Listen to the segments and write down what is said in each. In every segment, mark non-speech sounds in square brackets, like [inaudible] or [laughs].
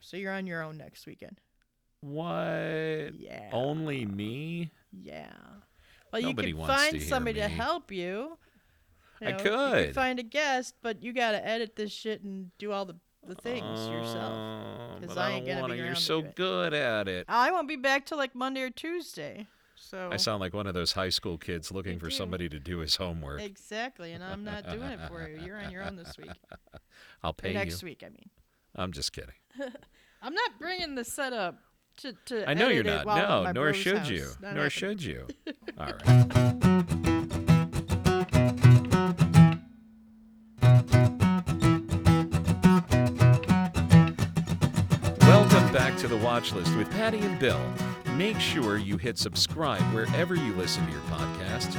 So you're on your own next weekend. What? Yeah. Only me? Yeah. Well, Nobody you could to find hear somebody to help you. You I know, You could. could find a guest, but you got to edit this shit and do all the, the things yourself. Um, because I I ain't gonna be to. You're so good at it. I won't be back till like Monday or Tuesday. So I sound like one of those high school kids looking for do. somebody to do his homework. exactly, and I'm not doing it for you. You're on your own this week. [laughs] I'll pay next you. Next week, I mean. I'm just kidding. [laughs] I'm not bringing the setup to. to I know you're not. while I'm at No, nor should house. you. Not Nor happening. should you. [laughs] All right. Welcome back to the Watch List with Pattie and Bill. Make sure you hit subscribe wherever you listen to your podcast.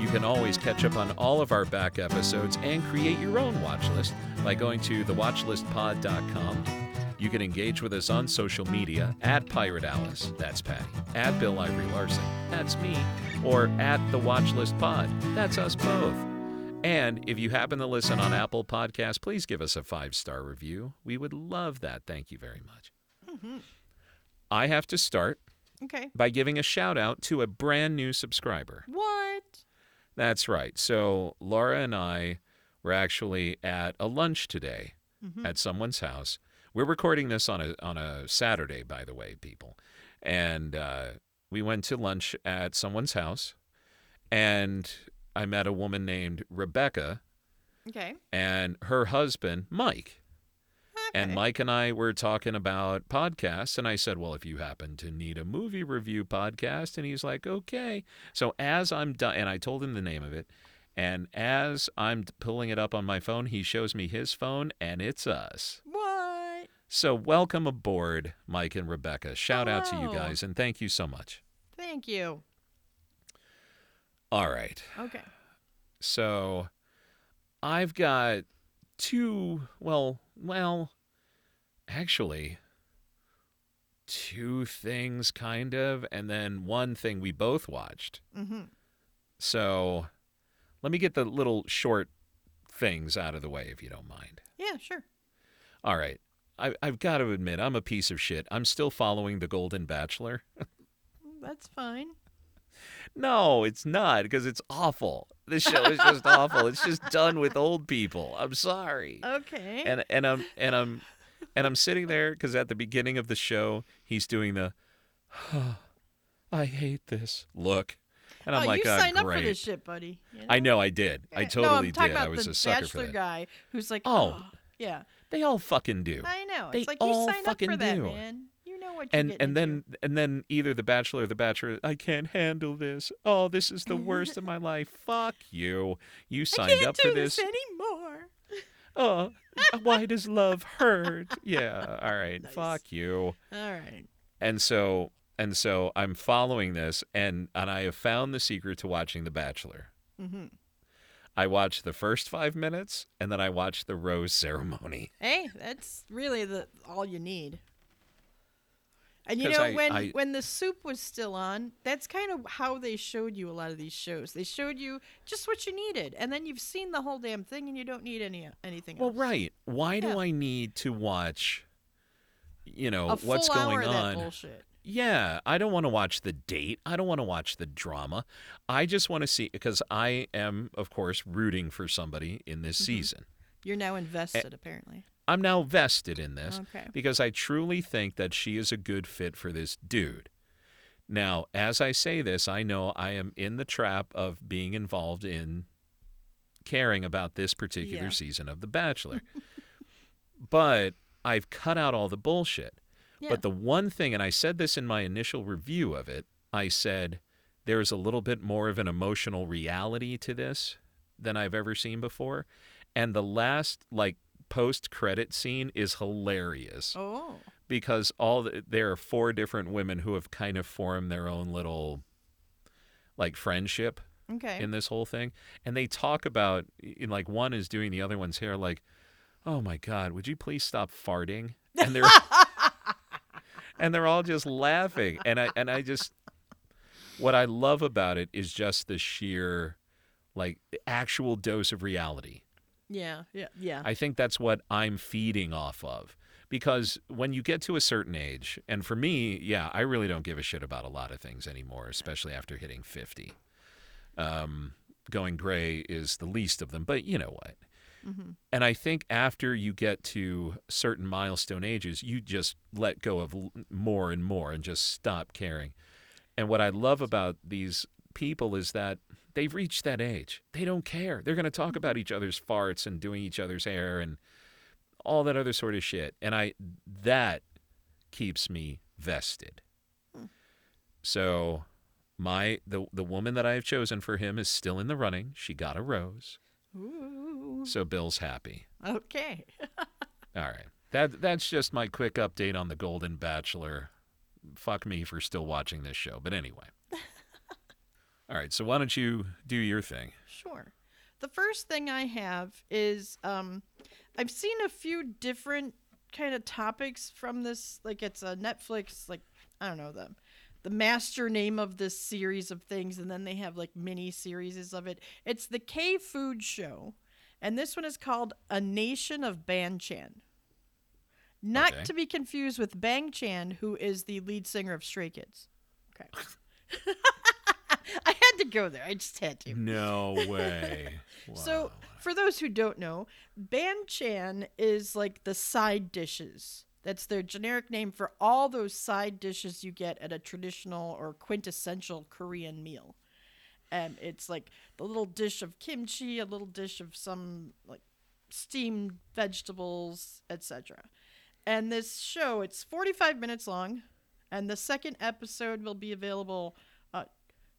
You can always catch up on all of our back episodes and create your own watch list by going to thewatchlistpod.com. You can engage with us on social media at Pirate Alice, that's Pattie, at Bill Ivory Larson, that's me, or at the Watchlist Pod, that's us both. And if you happen to listen on Apple Podcasts, please give us a five star review. We would love that. Thank you very much. Mhm. I have to start Okay. by giving a shout out to a brand new subscriber. What? That's right. So Laura and I were actually at a lunch today Mhm. at someone's house. We're recording this on a on a Saturday, by the way, people. And uh, we went to lunch at someone's house, and I met a woman named Rebecca Okay. and her husband Mike. Okay. And Mike and I were talking about podcasts, and I said, Well, if you happen to need a movie review podcast, and he's like, Okay. So as I'm done, and I told him the name of it, and as I'm pulling it up on my phone, he shows me his phone, and it's us. What? So welcome aboard, Mike and Rebecca. Shout out to you guys, and thank you so much. Thank you. All right. Okay. So I've got two, well, well, actually, two things kind of, and then one thing we both watched. Mm-hmm. So let me get the little short things out of the way if you don't mind. Yeah, sure. All right. I, I've got to admit, I'm a piece of shit. I'm still following The Golden Bachelor. [laughs] That's fine. No, it's not because it's awful. This show is just [laughs] awful. It's just done with old people. I'm sorry. Okay. and and I'm and I'm and I'm sitting there because at the beginning of the show he's doing the [sighs] I hate this look, and I'm oh, like, you "Ah, signed up great. for this shit, buddy. you I know? know I did. I totally no, I'm talking did. I was the a sucker for that. guy who's like, Oh. oh, yeah, They all fucking do. I know. They It's like all you signed up fucking for that, do. man. You know what you're And and then into. and then either the bachelor or the bachelor, I can't handle this. Oh, this is the worst of my [laughs] life. Fuck you. You signed up for this. this anymore. Oh, [laughs] why does love hurt? Yeah. All right. Nice. Fuck you. All right. And so and so I'm following this and and I have found the secret to watching The Bachelor. Mm-hmm. I watched the first 5 minutes and then I watched the rose ceremony. Hey, that's really the all you need. And you know I- when I- when the soup was still on, that's kind of how they showed you a lot of these shows. They showed you just what you needed, and then you've seen the whole damn thing, and you don't need any anything else. Well, else. right. Why do I need to watch you know what's going on? Yeah, I don't want to watch the date. I don't want to watch the drama. I just want to see because I am of course rooting for somebody in this Mhm. season. You're now invested, apparently. I'm now vested in this. Okay. because I truly think that she is a good fit for this dude. Now, as I say this, I know I am in the trap of being involved in caring about this particular Yeah. season of The Bachelor. [laughs] but I've cut out all the bullshit. Yeah. But the one thing, and I said this in my initial review of it, I said there's a little bit more of an emotional reality to this than I've ever seen before. And the last, like, post credit scene is hilarious oh. because all the, there are four different women who have kind of formed their own little like friendship Okay. in this whole thing and they talk about in like one is doing the other one's hair like oh my god would you please stop farting and they're [laughs] and they're all just laughing and i and i just what i love about it is just the sheer like actual dose of reality yeah. Yeah. Yeah. I think that's what I'm feeding off of because when you get to a certain age, and for me, yeah, I really don't give a shit about a lot of things anymore, especially after hitting 50. Um, going gray is the least of them, but you know what? Mhm. And I think after you get to certain milestone ages, you just let go of l- more and more and just stop caring. And what I love about these people is that they've reached that age. They don't care. They're going to talk about each other's farts and doing each other's hair and all that other sort of shit. And I that keeps me vested. Hmm. So my the the woman that I have chosen for him is still in the running. She got a rose. Ooh. So Bill's happy. Okay. [laughs] All right. That that's just my quick update on the Golden Bachelor. Fuck me for still watching this show, but anyway. [laughs] All right, so why don't you do your thing? Sure. The first thing I have is um, I've seen a few different kind of topics from this. Like it's a Netflix, like I don't know the the master name of this series of things, and then they have like mini series of it. It's the K Food Show, and this one is called A Nation of Banchan. Not Okay. to be confused with Bang Chan, who is the lead singer of Stray Kids. Okay. [laughs] I had to go there. I just had to. No way. [laughs] So, for those who don't know, banchan is like the side dishes. That's their generic name for all those side dishes you get at a traditional or quintessential Korean meal. And it's like the little dish of kimchi, a little dish of some like steamed vegetables, etc. And this show, it's 45 minutes long, and the second episode will be available uh,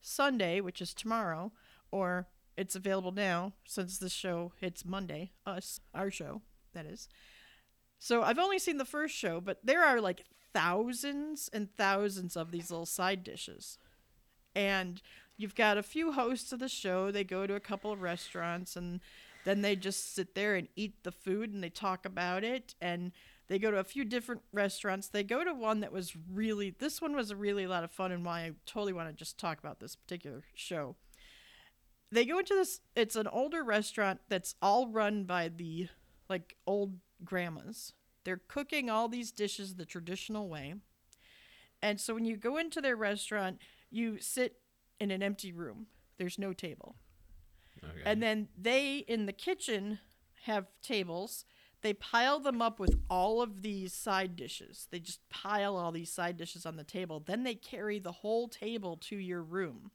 Sunday, which is tomorrow, or it's available now since this show hits Monday. Us, our show, that is. So I've only seen the first show, but there are like thousands and thousands of these little side dishes. And you've got a few hosts of the show. They go to a couple of restaurants and then they just sit there and eat the food and they talk about it. And they go to a few different restaurants. They go to one that was really, this one was a really lot of fun and why I totally want to just talk about this particular show they go into this it's an older restaurant that's all run by the like old grandmas. They're cooking all these dishes the traditional way. And so when you go into their restaurant you sit in an empty room. There's no table. Okay. and then they in the kitchen have tables. They pile them up with all of these side dishes. They just pile all these side dishes on the table. Then they carry the whole table to your room.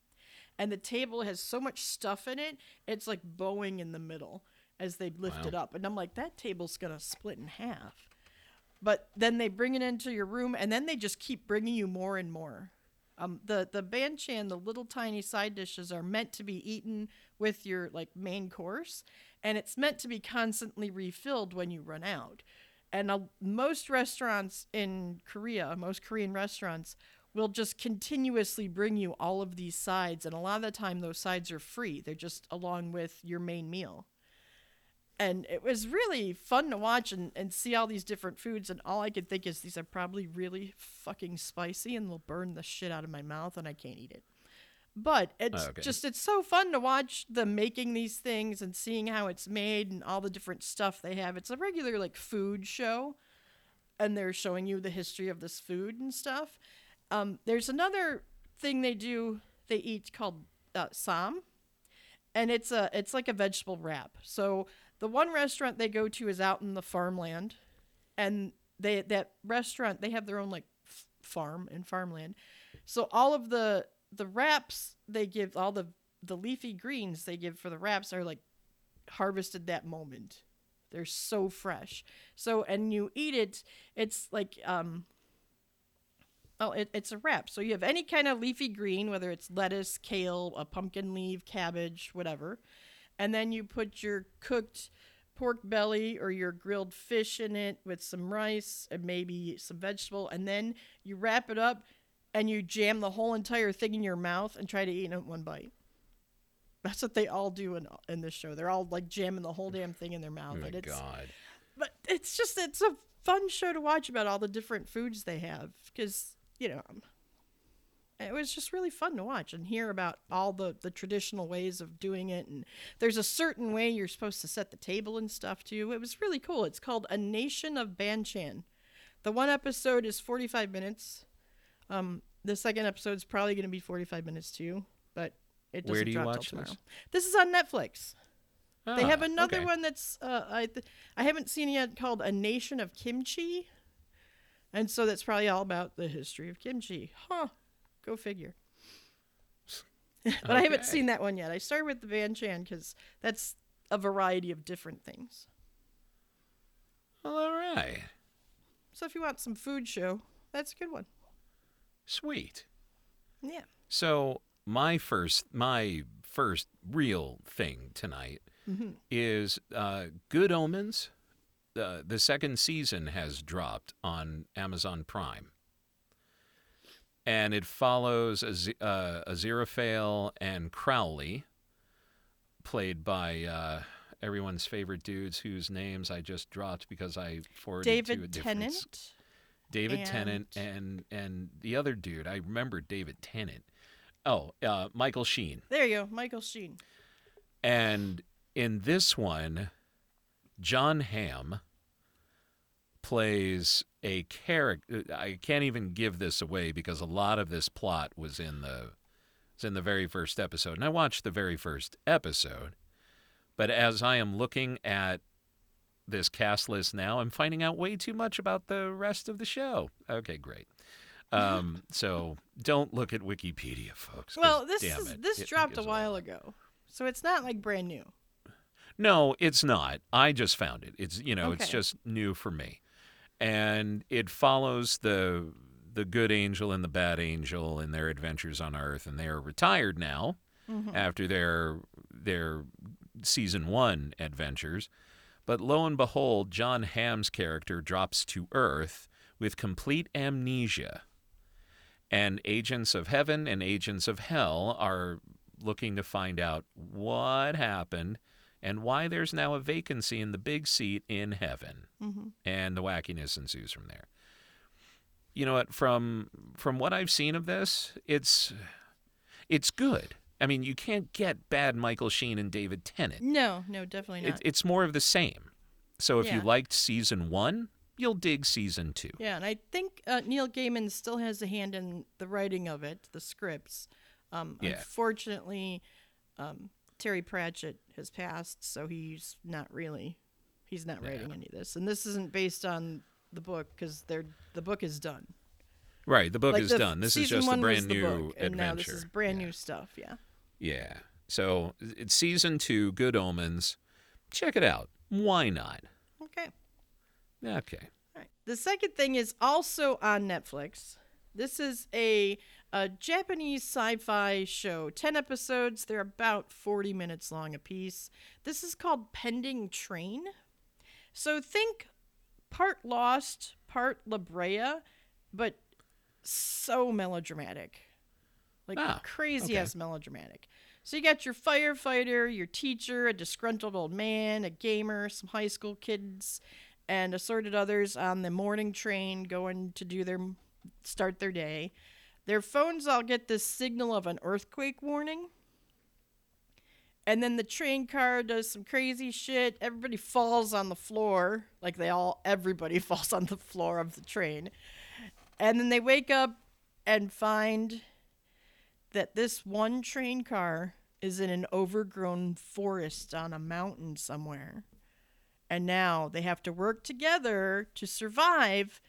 And the table has so much stuff in it it's like bowing in the middle as they lift Wow. it up. And i'm like that table's gonna split in half. But then they bring it into your room and then they just keep bringing you more and more. Um, the the banchan the little tiny side dishes are meant to be eaten with your like main course and it's meant to be constantly refilled when you run out. And uh, most restaurants in korea most korean restaurants will just continuously bring you all of these sides and a lot of the time those sides are free. They're just along with your main meal and it was really fun to watch and, and see all these different foods and all i could think is these are probably really fucking spicy and they'll burn the shit out of my mouth and i can't eat it but it's Okay. just it's so fun to watch them making these things and seeing how it's made and all the different stuff they have it's a regular like food show and they're showing you the history of this food and stuff um, there's another thing they do they eat called uh, ssam and it's a it's like a vegetable wrap. So the one restaurant they go to is out in the farmland, and they that restaurant they have their own like f- farm and farmland. So all of the the wraps they give all the the leafy greens they give for the wraps are like harvested that moment. They're so fresh. So and you eat it, it's like um Oh, it, it's a wrap. So you have any kind of leafy green, whether it's lettuce, kale, a pumpkin leaf, cabbage, whatever. And then you put your cooked pork belly or your grilled fish in it with some rice and maybe some vegetable. And then you wrap it up and you jam the whole entire thing in your mouth and try to eat it in one bite. That's what they all do in, in this show. They're all like jamming the whole damn thing in their oh mouth. my and it's, God. but it's just it's a fun show to watch about all the different foods they have because you know it was just really fun to watch and hear about all the the traditional ways of doing it and there's a certain way you're supposed to set the table and stuff too it was really cool it's called a nation of banchan The one episode is 45 minutes. Um, the second episode is probably going to be 45 minutes too, but it doesn't Where do you drop watch till this? tomorrow. This is on Netflix. they have Ah, another okay. one that's uh, I th- I haven't seen yet called A Nation of Kimchi, and so that's probably all about the history of kimchi. Huh? Go figure. [laughs] but I haven't seen that one yet. I started with the Banchan because that's a variety of different things. All right. So if you want some food show, that's a good one. Sweet. Yeah. So my first my first real thing tonight Mm-hmm. is uh, Good Omens. Uh, the second season has dropped on Amazon Prime, and it follows Az- uh, Aziraphale and Crowley, played by uh, everyone's favorite dudes whose names I just dropped because I forwarded to a David different s- Tennant. David and- Tennant and and the other dude. I remember David Tennant. Oh, uh, Michael Sheen. There you go, Michael Sheen. And in this one, Jon Hamm plays a character. I can't even give this away because a lot of this plot was in the was in the very first episode, and I watched the very first episode. But as I am looking at this cast list now, I'm finding out way too much about the rest of the show. Okay, great. Um, [laughs] so don't look at Wikipedia, folks. Well, this is it, this it dropped a gives away while ago, so it's not like brand new. No, it's not. I just found it. It's you know, it's just new for me. And it follows the the good angel and the bad angel in their adventures on Earth and they are retired now Mm-hmm. after their their season 1 adventures. But lo and behold, Jon Hamm's character drops to Earth with complete amnesia. And agents of heaven and agents of hell are looking to find out what happened and why there's now a vacancy in the big seat in heaven. Mhm. And the wackiness ensues from there. You know what? From from what I've seen of this, it's it's good. I mean, you can't get bad Michael Sheen and David Tennant. No, no, definitely It, not. it's more of the same. So if you liked season one, you'll dig season two. yeah, and I think uh, Neil Gaiman still has a hand in the writing of it, the scripts. Um, Yeah. Unfortunately, um, Terry Pratchett has passed, so he's not really, he's not writing any of this. And this isn't based on the book because they're the book is done. Right, the book Like is the done. This is just a brand new book, and adventure. now this is brand yeah. new stuff. Yeah. Yeah. So it's season two, Good Omens. Check it out. Why not? Okay. Okay. All right. The second thing is also on Netflix. This is a, a Japanese sci-fi show. Ten episodes. They're about forty minutes long a piece. This is called Pending Train. So think part Lost, part La Brea, but so melodramatic, like Ah, crazy okay. ass melodramatic. So you got your firefighter, your teacher, a disgruntled old man, a gamer, some high school kids, and assorted others on the morning train going to do their start their day. Their phones all get this signal of an earthquake warning. And then the train car does some crazy shit. Everybody falls on the floor, like they all everybody [laughs] falls on the floor of the train. And then they wake up and find that this one train car is in an overgrown forest on a mountain somewhere. And now they have to work together to survive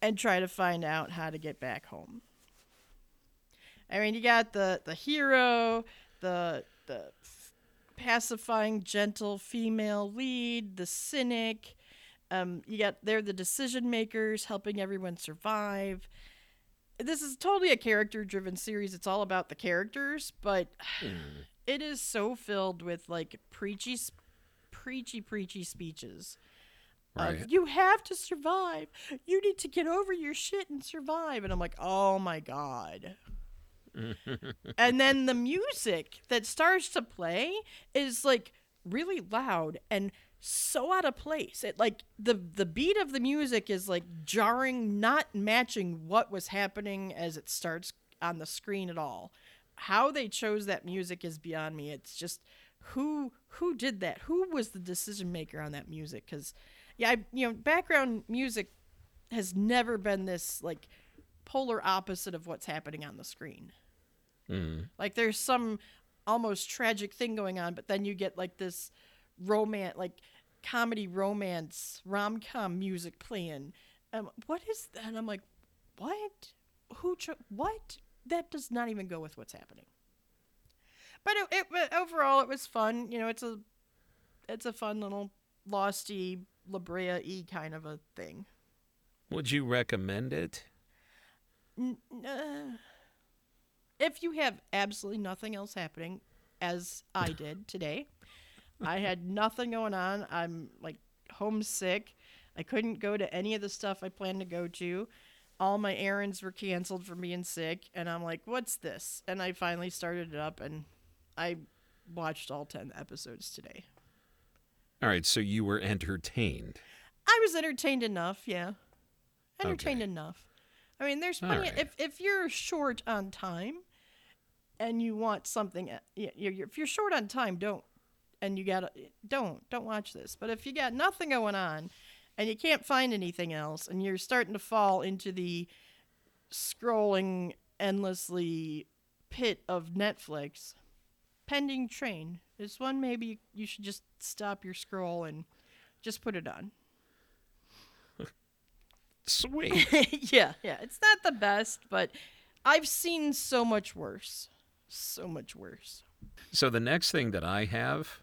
and try to find out how to get back home. I mean, you got the the hero, the the pacifying, gentle female lead, the cynic. Um, you got they're the decision makers, helping everyone survive. This is totally a character driven series. It's all about the characters, but it is so filled with like preachy, preachy, preachy speeches. of, Right. you have to survive. You need to get over your shit and survive. And I'm like, oh my god. And then the music that starts to play is like really loud and so out of place. It like the the beat of the music is like jarring, not matching what was happening as it starts on the screen at all. How they chose that music is beyond me. It's just who who did that? Who was the decision maker on that music? Because yeah, I, you know, background music has never been this like polar opposite of what's happening on the screen. Mm. Like there's some almost tragic thing going on, but then you get like this romance, like comedy romance rom com music playing. Um, what is that? And I'm like, what? Who? Cho- what? That does not even go with what's happening. But it, it but overall it was fun. You know, it's a it's a fun little Losty La Brea y kind of a thing. Would you recommend it? N- uh, if you have absolutely nothing else happening, as I [laughs] did today, I had nothing going on. I'm like homesick. I couldn't go to any of the stuff I planned to go to. All my errands were canceled for being sick, and I'm like, "What's this?" And I finally started it up, and I watched all ten episodes today. All right, so you were entertained. I was entertained enough, yeah. Entertained Okay. enough. I mean, there's plenty. right. if if you're short on time, and you want something, uh, if you're short on time, don't. And you gotta don't don't watch this. But if you got nothing going on, and you can't find anything else, and you're starting to fall into the scrolling endlessly pit of Netflix, Pending Train is one maybe you should just stop your scroll and just put it on. Sweet. [laughs] yeah, yeah. It's not the best, but I've seen so much worse. So much worse. so the next thing that I have,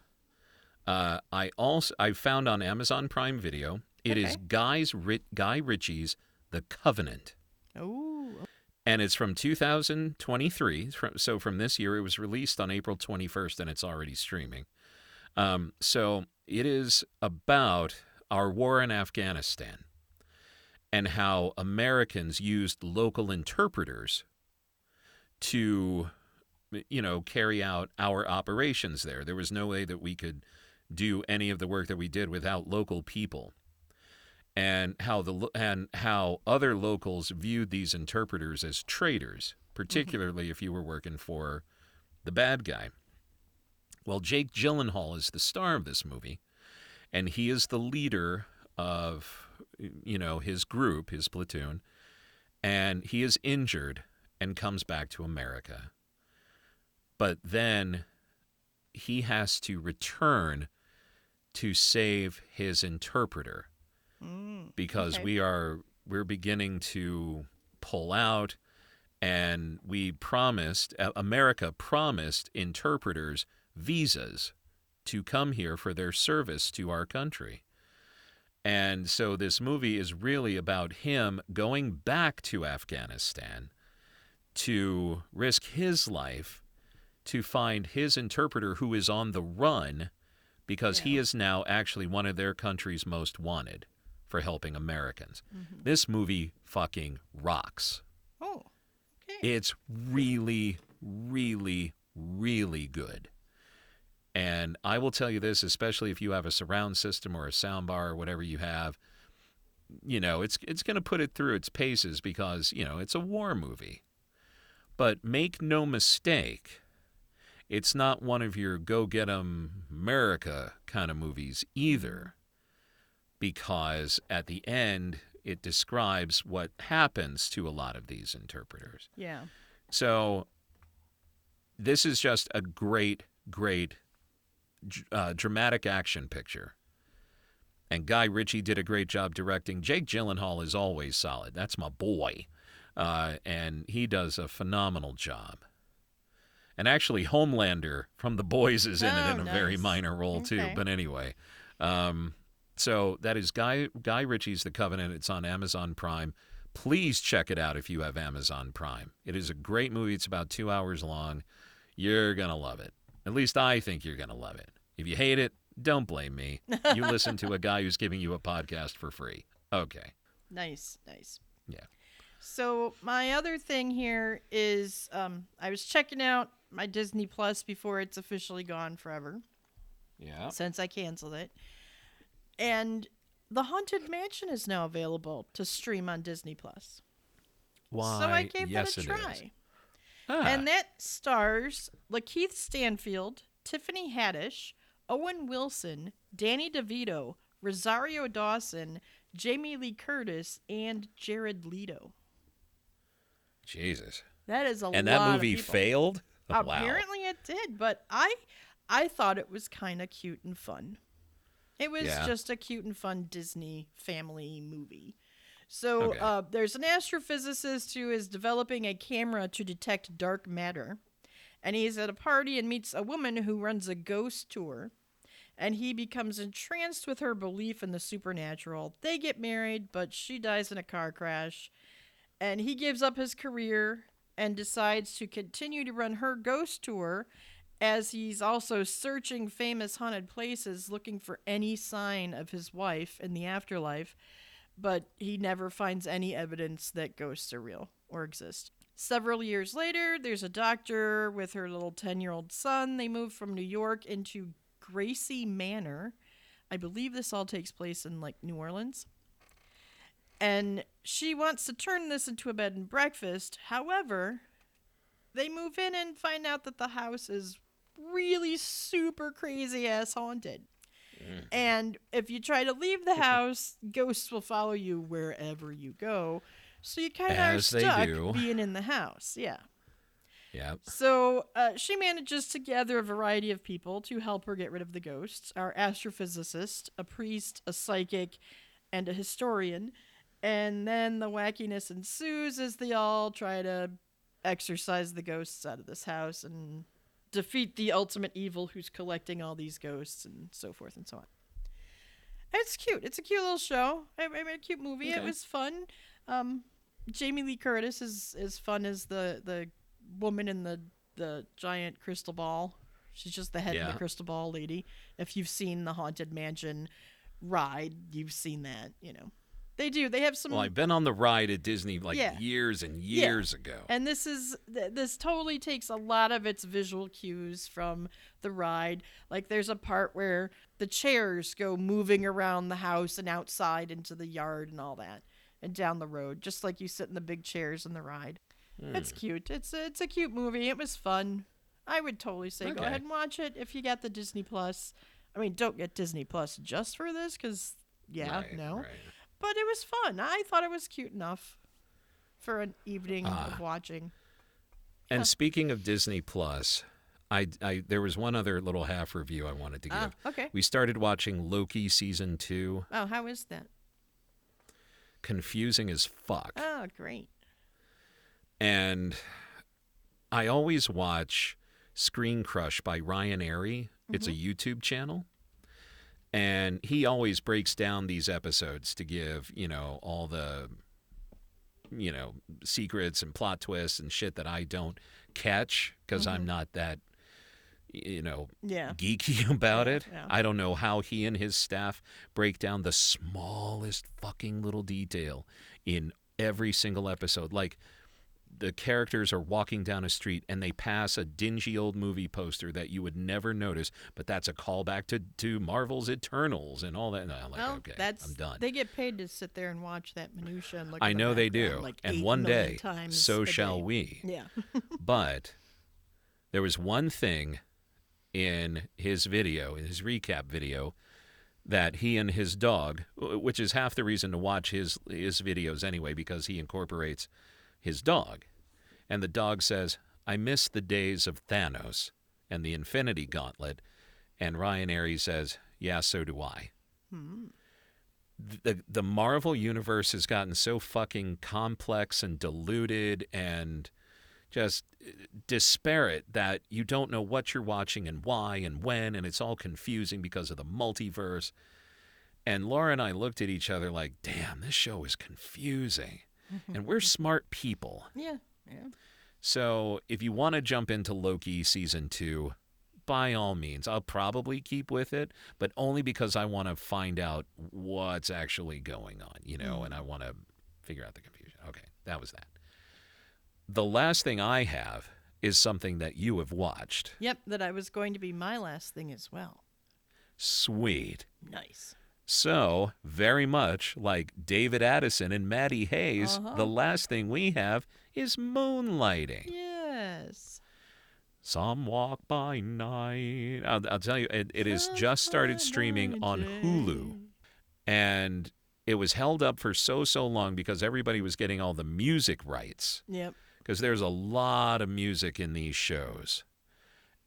uh, I also I found on Amazon Prime Video. It is Okay. Guy's Ri- Guy Ritchie's The Covenant. Oh, and it's from 2023. From- So from this year, it was released on April 21st, and it's already streaming. Um, so it is about our war in Afghanistan and how Americans used local interpreters to, you know, carry out our operations there. There was no way that we could do any of the work that we did without local people and how the and how other locals viewed these interpreters as traitors, particularly if you were working for the bad guy. Well, Jake Gyllenhaal is the star of this movie, and he is the leader of you know his group, his platoon, and he is injured and comes back to America. But then he has to return to save his interpreter mm. because Okay. we are we're beginning to pull out and we promised uh, America promised interpreters visas to come here for their service to our country. And so this movie is really about him going back to Afghanistan to risk his life to find his interpreter who is on the run because he is now actually one of their country's most wanted for helping Americans. Mhm. This movie fucking rocks. Oh, okay. It's really, really, really good. And I will tell you this, especially if you have a surround system or a sound bar or whatever you have, you know, it's it's going to put it through its paces because, you know, it's a war movie. But make no mistake, it's not one of your go get 'em America kind of movies either. Because at the end, it describes what happens to a lot of these interpreters. yeah. So this is just a great, great uh, dramatic action picture. And Guy Ritchie did a great job directing. Jake Gyllenhaal is always solid. That's my boy. Uh, and he does a phenomenal job. And actually, Homelander from The Boys is in Oh, it in a very minor role, too. But anyway, um, so that is Guy, Guy Ritchie's The Covenant. It's on Amazon Prime. Please check it out if you have Amazon Prime. It is a great movie. It's about two hours long. You're going to love it. At least I think you're going to love it. If you hate it, don't blame me. You [laughs] listen to a guy who's giving you a podcast for free. Okay. Nice, nice. Yeah. So my other thing here is um, I was checking out my Disney Plus before it's officially gone forever Yeah. since I canceled it, and The Haunted Mansion is now available to stream on Disney Plus. Why? so I gave yes, that a try. Ah, And that stars Lakeith Stanfield, Tiffany Haddish, Owen Wilson, Danny DeVito, Rosario Dawson, Jamie Lee Curtis, and Jared Leto. Jesus. That is a And lot that of movie people. Wow. Apparently it did, but I I thought it was kind of cute and fun. It was Yeah. just a cute and fun Disney family movie. So Okay. uh, there's an astrophysicist who is developing a camera to detect dark matter, and he's at a party and meets a woman who runs a ghost tour, and he becomes entranced with her belief in the supernatural. They get married, but she dies in a car crash, and he gives up his career and decides to continue to run her ghost tour as he's also searching famous haunted places looking for any sign of his wife in the afterlife, but he never finds any evidence that ghosts are real or exist. Several years later, there's a doctor with her little 10 year old son. They move from New York into Gracey Manor. I believe this all takes place in like New Orleans and she wants to turn this into a bed and breakfast. However, they move in and find out that the house is really super crazy ass haunted. And if you try to leave the [laughs] house, ghosts will follow you wherever you go. So you kind of are stuck being in the house. Yeah. Yep. So uh, she manages to gather a variety of people to help her get rid of the ghosts our astrophysicist, a priest, a psychic, and a historian. And then the wackiness ensues as they all try to exorcise the ghosts out of this house and defeat the ultimate evil who's collecting all these ghosts and so forth and so on. It's cute. It's a cute little show. I, I mean, a cute movie. It was fun. Um, Jamie Lee Curtis is as fun as the the woman in the the giant crystal ball. She's just the head of the crystal ball lady. If you've seen the haunted mansion ride, you've seen that. You know, they do. They have some. Well, I've been on the ride at Disney like Yeah. years and Yeah. years ago. And this is this totally takes a lot of its visual cues from the ride. Like there's a part where the chairs go moving around the house and outside into the yard and all that, and down the road, just like you sit in the big chairs in the ride. Hmm. It's cute. It's a, it's a cute movie. It was fun. I would totally say go ahead and watch it if you got the Disney Plus. I mean, don't get Disney Plus just for this, because yeah, Right, no. right. But it was fun. I thought it was cute enough for an evening Ah. of watching. And speaking of Disney Plus, I, I there was one other little half review I wanted to give. Ah, okay. We started watching Loki season two. Oh, how is that? Confusing as fuck. Oh, great. And I always watch Screen Crush by Ryan Arey. It's a YouTube channel. And he always breaks down these episodes to give, you know, all the you know, secrets and plot twists and shit that I don't catch because I'm mm-hmm. not that you know, Yeah. geeky [laughs] about it. yeah. I don't know how he and his staff break down the smallest fucking little detail in every single episode. Like the characters are walking down a street and they pass a dingy old movie poster that you would never notice, but that's a callback to, to Marvel's Eternals and all that. And I'm like, well, okay, that's I'm done. They get paid to sit there and watch that minutia and look. I at the know they do. Like and one day, so shall day. we. Yeah. [laughs] But there was one thing in his video, in his recap video, that he and his dog, which is half the reason to watch his his videos anyway, because he incorporates his dog, and the dog says, "I miss the days of Thanos and the Infinity Gauntlet," and Ryan Arey says, "Yeah, so do I." the the Marvel universe has gotten so fucking complex and diluted and just uh, disparate that you don't know what you're watching and why and when and it's all confusing because of the multiverse. And Laura and I looked at each other like, "Damn, this show is confusing." Mm-hmm. and we're smart people. Yeah. Yeah. So if you want to jump into Loki season two, by all means, I'll probably keep with it, but only because I want to find out what's actually going on, you know, mm. and I want to figure out the confusion. Okay, that was that. The last thing I have is something that you have watched. Yep. That I was going to be my last thing as well. Sweet. Nice. So, very much like David Addison and Maddie Hayes, Uh-huh. the last thing we have is moonlighting. Yes. Some walk by night. I'll, I'll tell you, it, it is just started streaming on Hulu, and it was held up for so so long because everybody was getting all the music rights Yep. because there's a lot of music in these shows.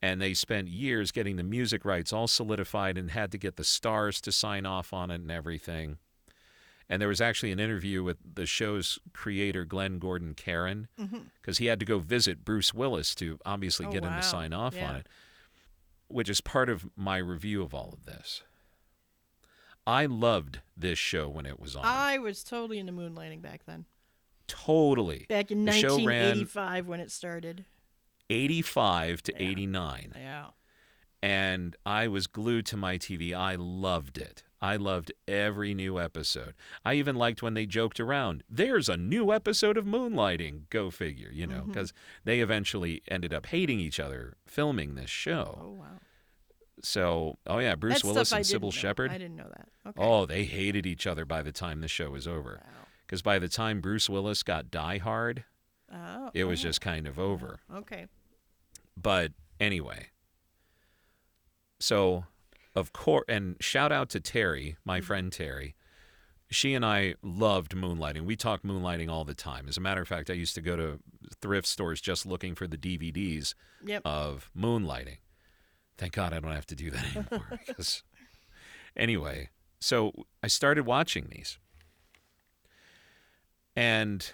And they spent years getting the music rights all solidified and had to get the stars to sign off on it and everything. And there was actually an interview with the show's creator, Glenn Gordon Caron, because mm-hmm. he had to go visit Bruce Willis to obviously Oh, get him to sign off Yeah. on it, which is part of my review of all of this. I loved this show when it was on. I was totally into moonlighting back then. totally. Back in The show ran- 1985 when it started. 85 to Yeah. 89. Yeah. and I was glued to my TV. I loved it. I loved every new episode. I even liked when they joked around. There's a new episode of Moonlighting. Go figure, you know, mm-hmm. because they eventually ended up hating each other filming this show. Oh wow. So, oh yeah, Bruce That's Willis and Cybill. Shepherd. I didn't know that. Okay. Oh, they hated each other by the time the show was over. Wow. Because by the time Bruce Willis got Die Hard, Oh, it was oh. just kind of over. Okay. But anyway, so of course, and shout out to Terry, my Mm-hmm. friend Terry. She and I loved moonlighting. We talk moonlighting all the time. As a matter of fact, I used to go to thrift stores just looking for the DVDs Yep. of moonlighting. Thank God I don't have to do that anymore. [laughs] because anyway, so I started watching these. And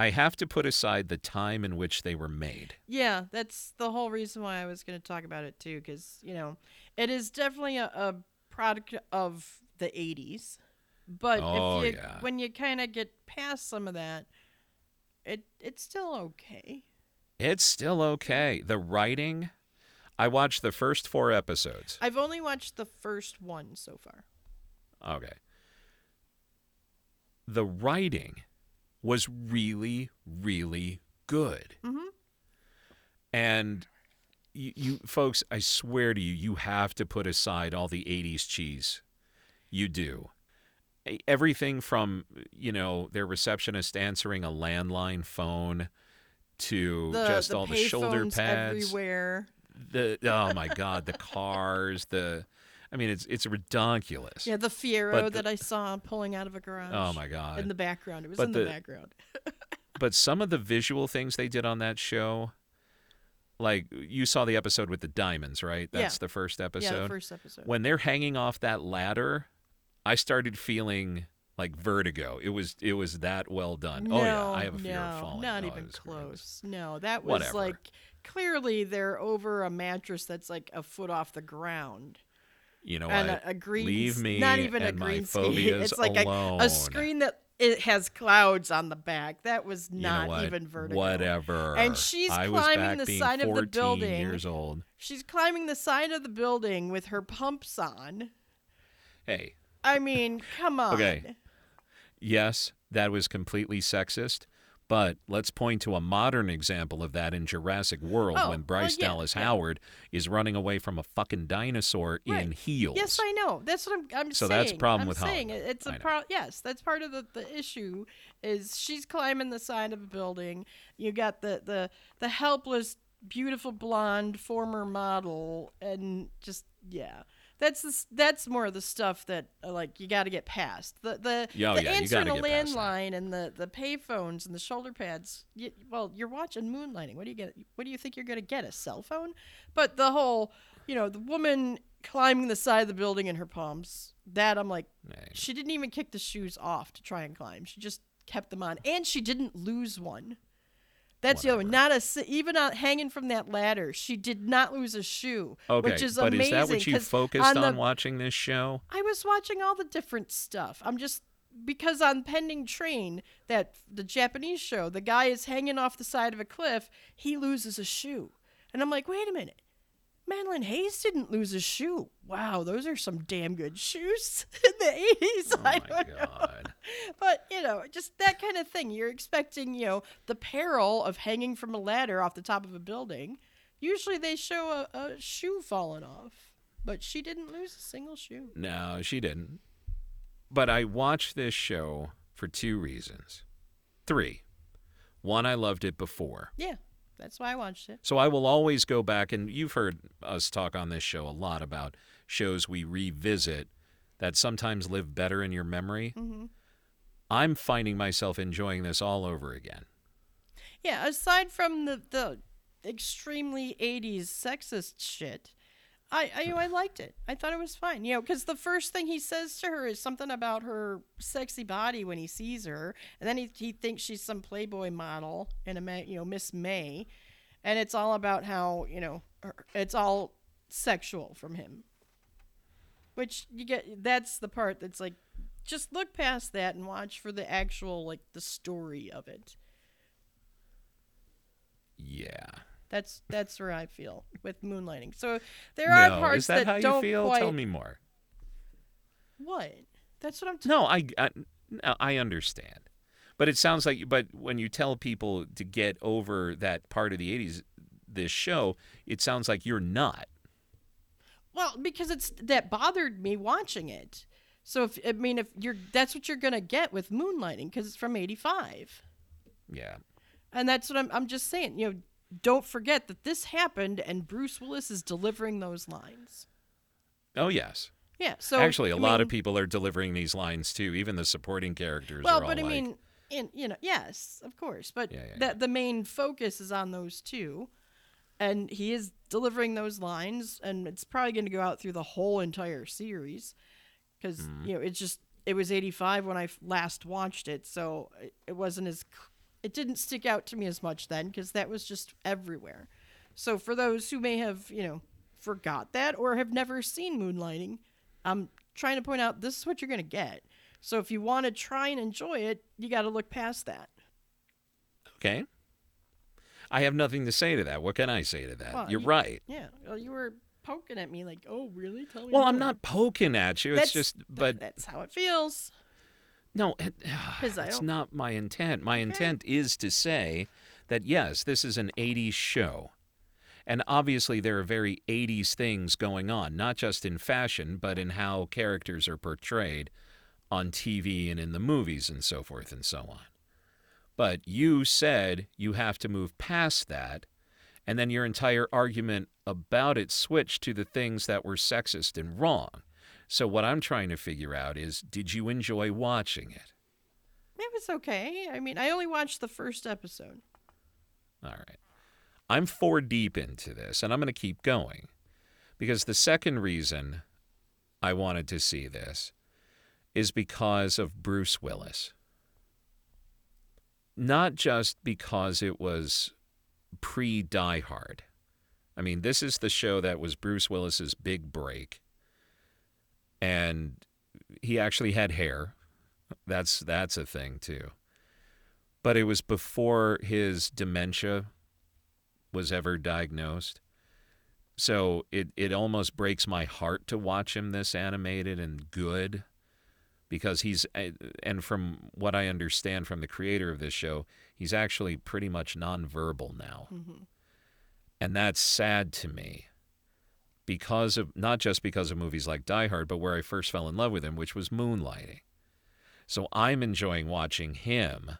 I have to put aside the time in which they were made. Yeah, that's the whole reason why I was going to talk about it too, because you know, it is definitely a, a product of the '80s. But Oh, if you, yeah. when you kind of get past some of that, it it's still okay. It's still okay. The writing, I watched the first four episodes. I've only watched the first one so far. Okay. The writing was really, really good. Mhm. And you, you folks, I swear to you, you have to put aside all the 80s cheese. You do. Everything from, you know, their receptionist answering a landline phone to The just the all the shoulder pads everywhere. the oh my god the cars the i mean it's it's ridiculous Yeah, the Fiero the- that I saw pulling out of a garage. oh my god In the background, it was But in the, the- background. [laughs] but some of the visual things they did on that show like you saw the episode with the diamonds right Yeah. that's the first episode Yeah, the first episode. when they're hanging off that ladder i started feeling like vertigo it was it was that well done no, oh yeah i have a fear no, of falling Not Oh, even close. No, that was Whatever. like clearly they're over a mattress that's like a foot off the ground. You know and what a, a green leave me not even a green screen. [laughs] It's like a, alone. a screen that it has clouds on the back. That was You know not even vertical. Whatever. And she's I climbing the side of the building. Years old. She's climbing the side of the building with her pumps on. Hey, I mean, come [laughs] on. Okay. yes, that was completely sexist, but let's point to a modern example of that in Jurassic World Oh, when well, Bryce yeah, Dallas yeah. Howard is running away from a fucking dinosaur in heels. Yes, I know. That's what I'm. I'm So saying. that's a problem I'm with saying Hollywood. it's a pro. Yes, that's part of the, the issue. Is she's climbing the side of a building. You got the the the helpless, beautiful blonde former model, and just yeah. That's the, that's more of the stuff that uh, like you got to get past the the, oh, the yeah, you answering gotta a get past that. landline and the the payphones and the shoulder pads. You, well, you're watching Moonlighting. What do you get? What do you think you're gonna get? A cell phone? But the whole you know, the woman climbing the side of the building in her pumps. That I'm like, Hey, she didn't even kick the shoes off to try and climb. She just kept them on, and she didn't lose one. That's the other one. Not a even on hanging from that ladder. She did not lose a shoe, Okay, which is but amazing. is that what you focused on on, watching this show? I was watching all the different stuff. I'm just because on Pending Train, that the Japanese show, the guy is hanging off the side of a cliff. He loses a shoe, and I'm like, wait a minute. Madeline Hayes didn't lose a shoe. Wow, those are some damn good shoes [laughs] in the 80s. Oh I my don't know. god. But, you know, just that kind of thing. You're expecting, you know, the peril of hanging from a ladder off the top of a building. Usually they show a, a shoe falling off, but she didn't lose a single shoe. No, she didn't. But I watched this show for two reasons. Three. One, I loved it before. Yeah, that's why I watched it. So I will always go back, and you've heard us talk on this show a lot about shows we revisit that sometimes live better in your memory. hmm I'm finding myself enjoying this all over again. Yeah, aside from the the extremely 80s sexist shit, I I, I liked it. I thought it was fine. You know, cuz the first thing he says to her is something about her sexy body when he sees her, and then he he thinks she's some Playboy model and a you know, Miss May, and it's all about how, you know, it's all sexual from him. Which you get that's the part that's like just look past that and watch for the actual like the story of it. Yeah. That's that's where I feel with moonlighting. So there are no, parts is that, how you don't feel? quite. Tell me more. What? That's what I'm. T- No, I, I I understand, but it sounds like. But when you tell people to get over that part of the '80s, this show, it sounds like you're not. well, because it's that bothered me watching it. So if I mean if you're that's what you're gonna get with moonlighting because it's from '85, Yeah. and that's what I'm. I'm just saying. You know, don't forget that this happened, and Bruce Willis is delivering those lines. Oh yes. Yeah. So Actually, a I lot of people are delivering these lines too. Even the supporting characters. Well, but I like, mean, in you know, yes, of course, but Yeah, yeah, that the main focus is on those two, and he is delivering those lines, and it's probably going to go out through the whole entire series, because Mm-hmm. you know it's just it was eighty five when I last watched it, so it- wasn't as it didn't stick out to me as much then because that was just everywhere. So for those who may have you know forgot that or have never seen Moonlighting, I'm trying to point out this is what you're going to get. So if you want to try and enjoy it, you got to look past that. okay. I have nothing to say to that. What can I say to that? Well, you're you- right. Yeah. Well, you were poking at me like, "Oh, really? Tell me." Well, I'm not poking at you. It's just, but that's how it feels. No, it, [sighs] it's not my intent. My intent is to say that yes, this is an 80s show. And obviously, there are very 80s things going on, not just in fashion, but in how characters are portrayed on TV and in the movies and so forth and so on. But you said you have to move past that, and then your entire argument about it switched to the things that were sexist and wrong. So, what I'm trying to figure out is did you enjoy watching it? It was okay. I mean, I only watched the first episode. All right. I'm four deep into this, and I'm going to keep going because the second reason I wanted to see this is because of Bruce Willis. Not just because it was pre Die Hard. I mean, this is the show that was Bruce Willis's big break. And he actually had hair. That's that's a thing too. But it was before his dementia was ever diagnosed. So it, it almost breaks my heart to watch him this animated and good because he's and from what I understand from the creator of this show, he's actually pretty much nonverbal now. hmm And that's sad to me because of not just because of movies like Die Hard, but where I first fell in love with him, which was Moonlighting. So I'm enjoying watching him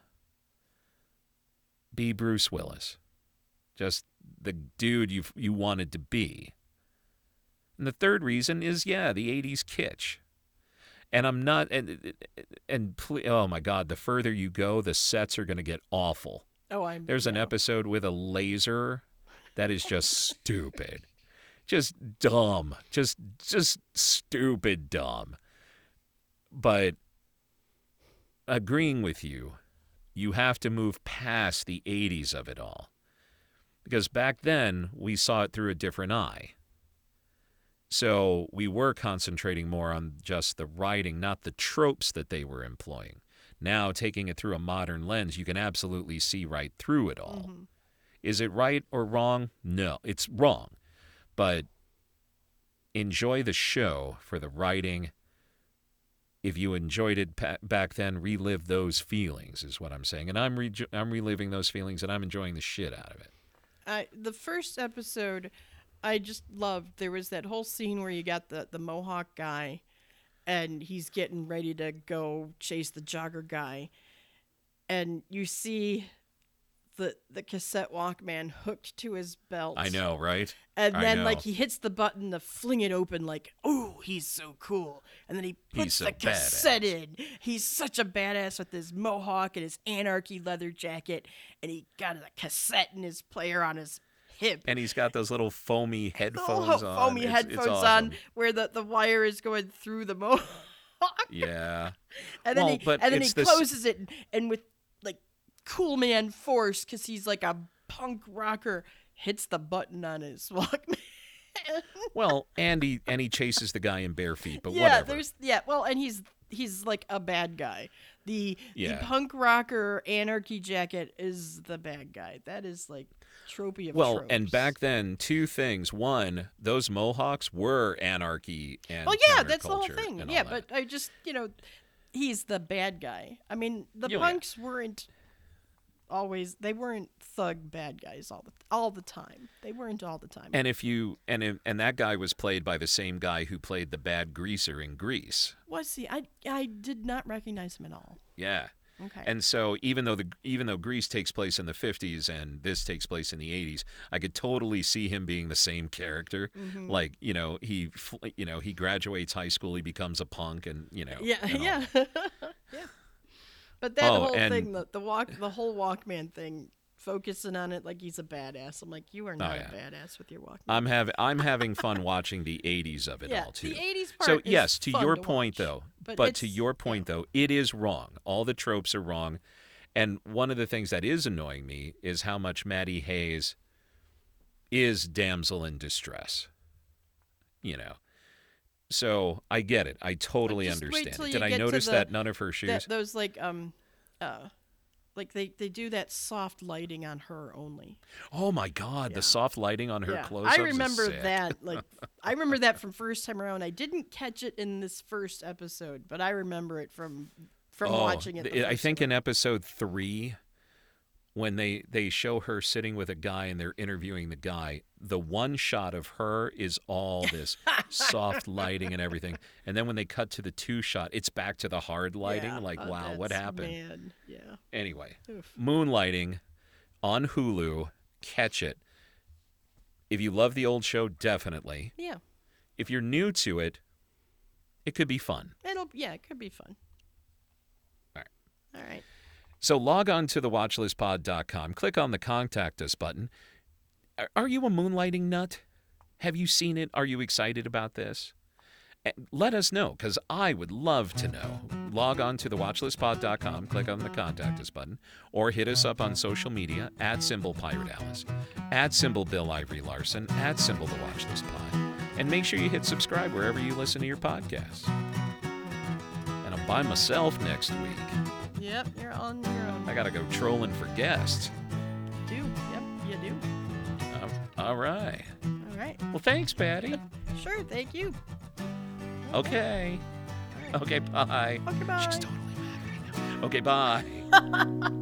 be Bruce Willis, just the dude you you wanted to be. And the third reason is yeah, the '80s kitsch. And I'm not and and ple- oh my god, the further you go, the sets are going to get awful. Oh, I'm. There's an episode with a laser that is just stupid. Just dumb. Just just stupid dumb. But agreeing with you, you have to move past the 80s of it all. Because back then, we saw it through a different eye. So we were concentrating more on just the writing, not the tropes that they were employing. Now, taking it through a modern lens, you can absolutely see right through it all. Mhm. Is it right or wrong? No, it's wrong. But enjoy the show for the writing. If you enjoyed it back then, relive those feelings, is what I'm saying. And I'm, re- I'm reliving those feelings and I'm enjoying the shit out of it. I the first episode, I just loved. There was that whole scene where you got the the Mohawk guy, and he's getting ready to go chase the jogger guy, and you see the the cassette Walkman hooked to his belt. I know, right? And I then like he hits the button to fling it open, like, oh, he's so cool. And then he puts He's the cassette in. He's such a badass with his mohawk and his anarchy leather jacket, and he got a cassette in his player on his hip. And he's got those little foamy Little headphones on. foamy It's- it's headphones awesome. on, where the, the wire is going through the mohawk. Yeah. [laughs] And then Well, he and then he it's this- closes it and, and with cool man force because he's like a punk rocker hits the button on his [laughs] Walkman. Well, and he and he chases the guy in bare feet, but yeah, whatever. there's yeah, well, and he's he's like a bad guy. The Yeah. the punk rocker anarchy jacket is the bad guy. That is like tropey of Well, and back then, two things. One, those Mohawks were anarchy and Oh yeah, that's the whole thing. Yeah, but I just you know, he's the bad guy. I mean, the Yeah, yeah. punks weren't always they weren't thug bad guys all the all the time. They weren't all the time. And if you and if- and that guy was played by the same guy who played the bad greaser in Grease. Was he? I I did not recognize him at all. Yeah. Okay. And so even though the even though Grease takes place in the 50s and this takes place in the 80s, I could totally see him being the same character. Mm-hmm. Like, you know, he you know, he graduates high school, he becomes a punk and, you know. yeah, and yeah, [laughs] yeah. But that Oh, whole and- thing, the, the walk, the whole Walkman thing, focusing on it like he's a badass. I'm like, you are oh, not Oh, yeah. a badass with your Walkman. I'm having I'm [laughs] having fun watching the 80s of it yeah, all too. the '80s part. So yes, to your to point watch, though, but, but, to your point though, it is wrong. All the tropes are wrong. And one of the things that is annoying me is how much Maddie Hayes is damsel in distress. You know. So I get it. I totally just wait understand. till it. you Did I get to notice the- that none of her shoes? that, those like um, uh, like they they do that soft lighting on her only. oh my god, the soft lighting on her yeah, clothes. I remember that. Like [laughs] I remember that from first time around. I didn't catch it in this first episode, but I remember it from from watching it. the th- Oh, I first think time in episode three, when they they show her sitting with a guy and they're interviewing the guy, the one shot of her is all this soft [laughs] lighting and everything, and then when they cut to the two shot, it's back to the hard lighting. Yeah, like, uh, wow, what happened? Man, yeah. Anyway, Oof. Moonlighting on Hulu, catch it. If you love the old show, definitely. Yeah. If you're new to it, it could be fun. It'll yeah, it could be fun. All right. All right. So log on to thewatchlistpod.com, click on the contact us button. Are- you a moonlighting nut? Have you seen it? Are you excited about this? Let us know because I would love to know. Log on to thewatchlistpod.com, click on the contact us button, or hit us up on social media at symbol Pirate Alice, at symbol Bill Ivory Larson, at symbol the Watchlist Pod. And make sure you hit subscribe wherever you listen to your podcasts. And I'm by myself next week. Yep, you're on your own. I gotta go trolling for guests. You do. Yep, you do. Uh, all right. All right. Well, thanks, Pattie. Sure, thank you. Okay. Okay, bye. Okay, bye. She's totally mad right now. Okay, bye. [laughs]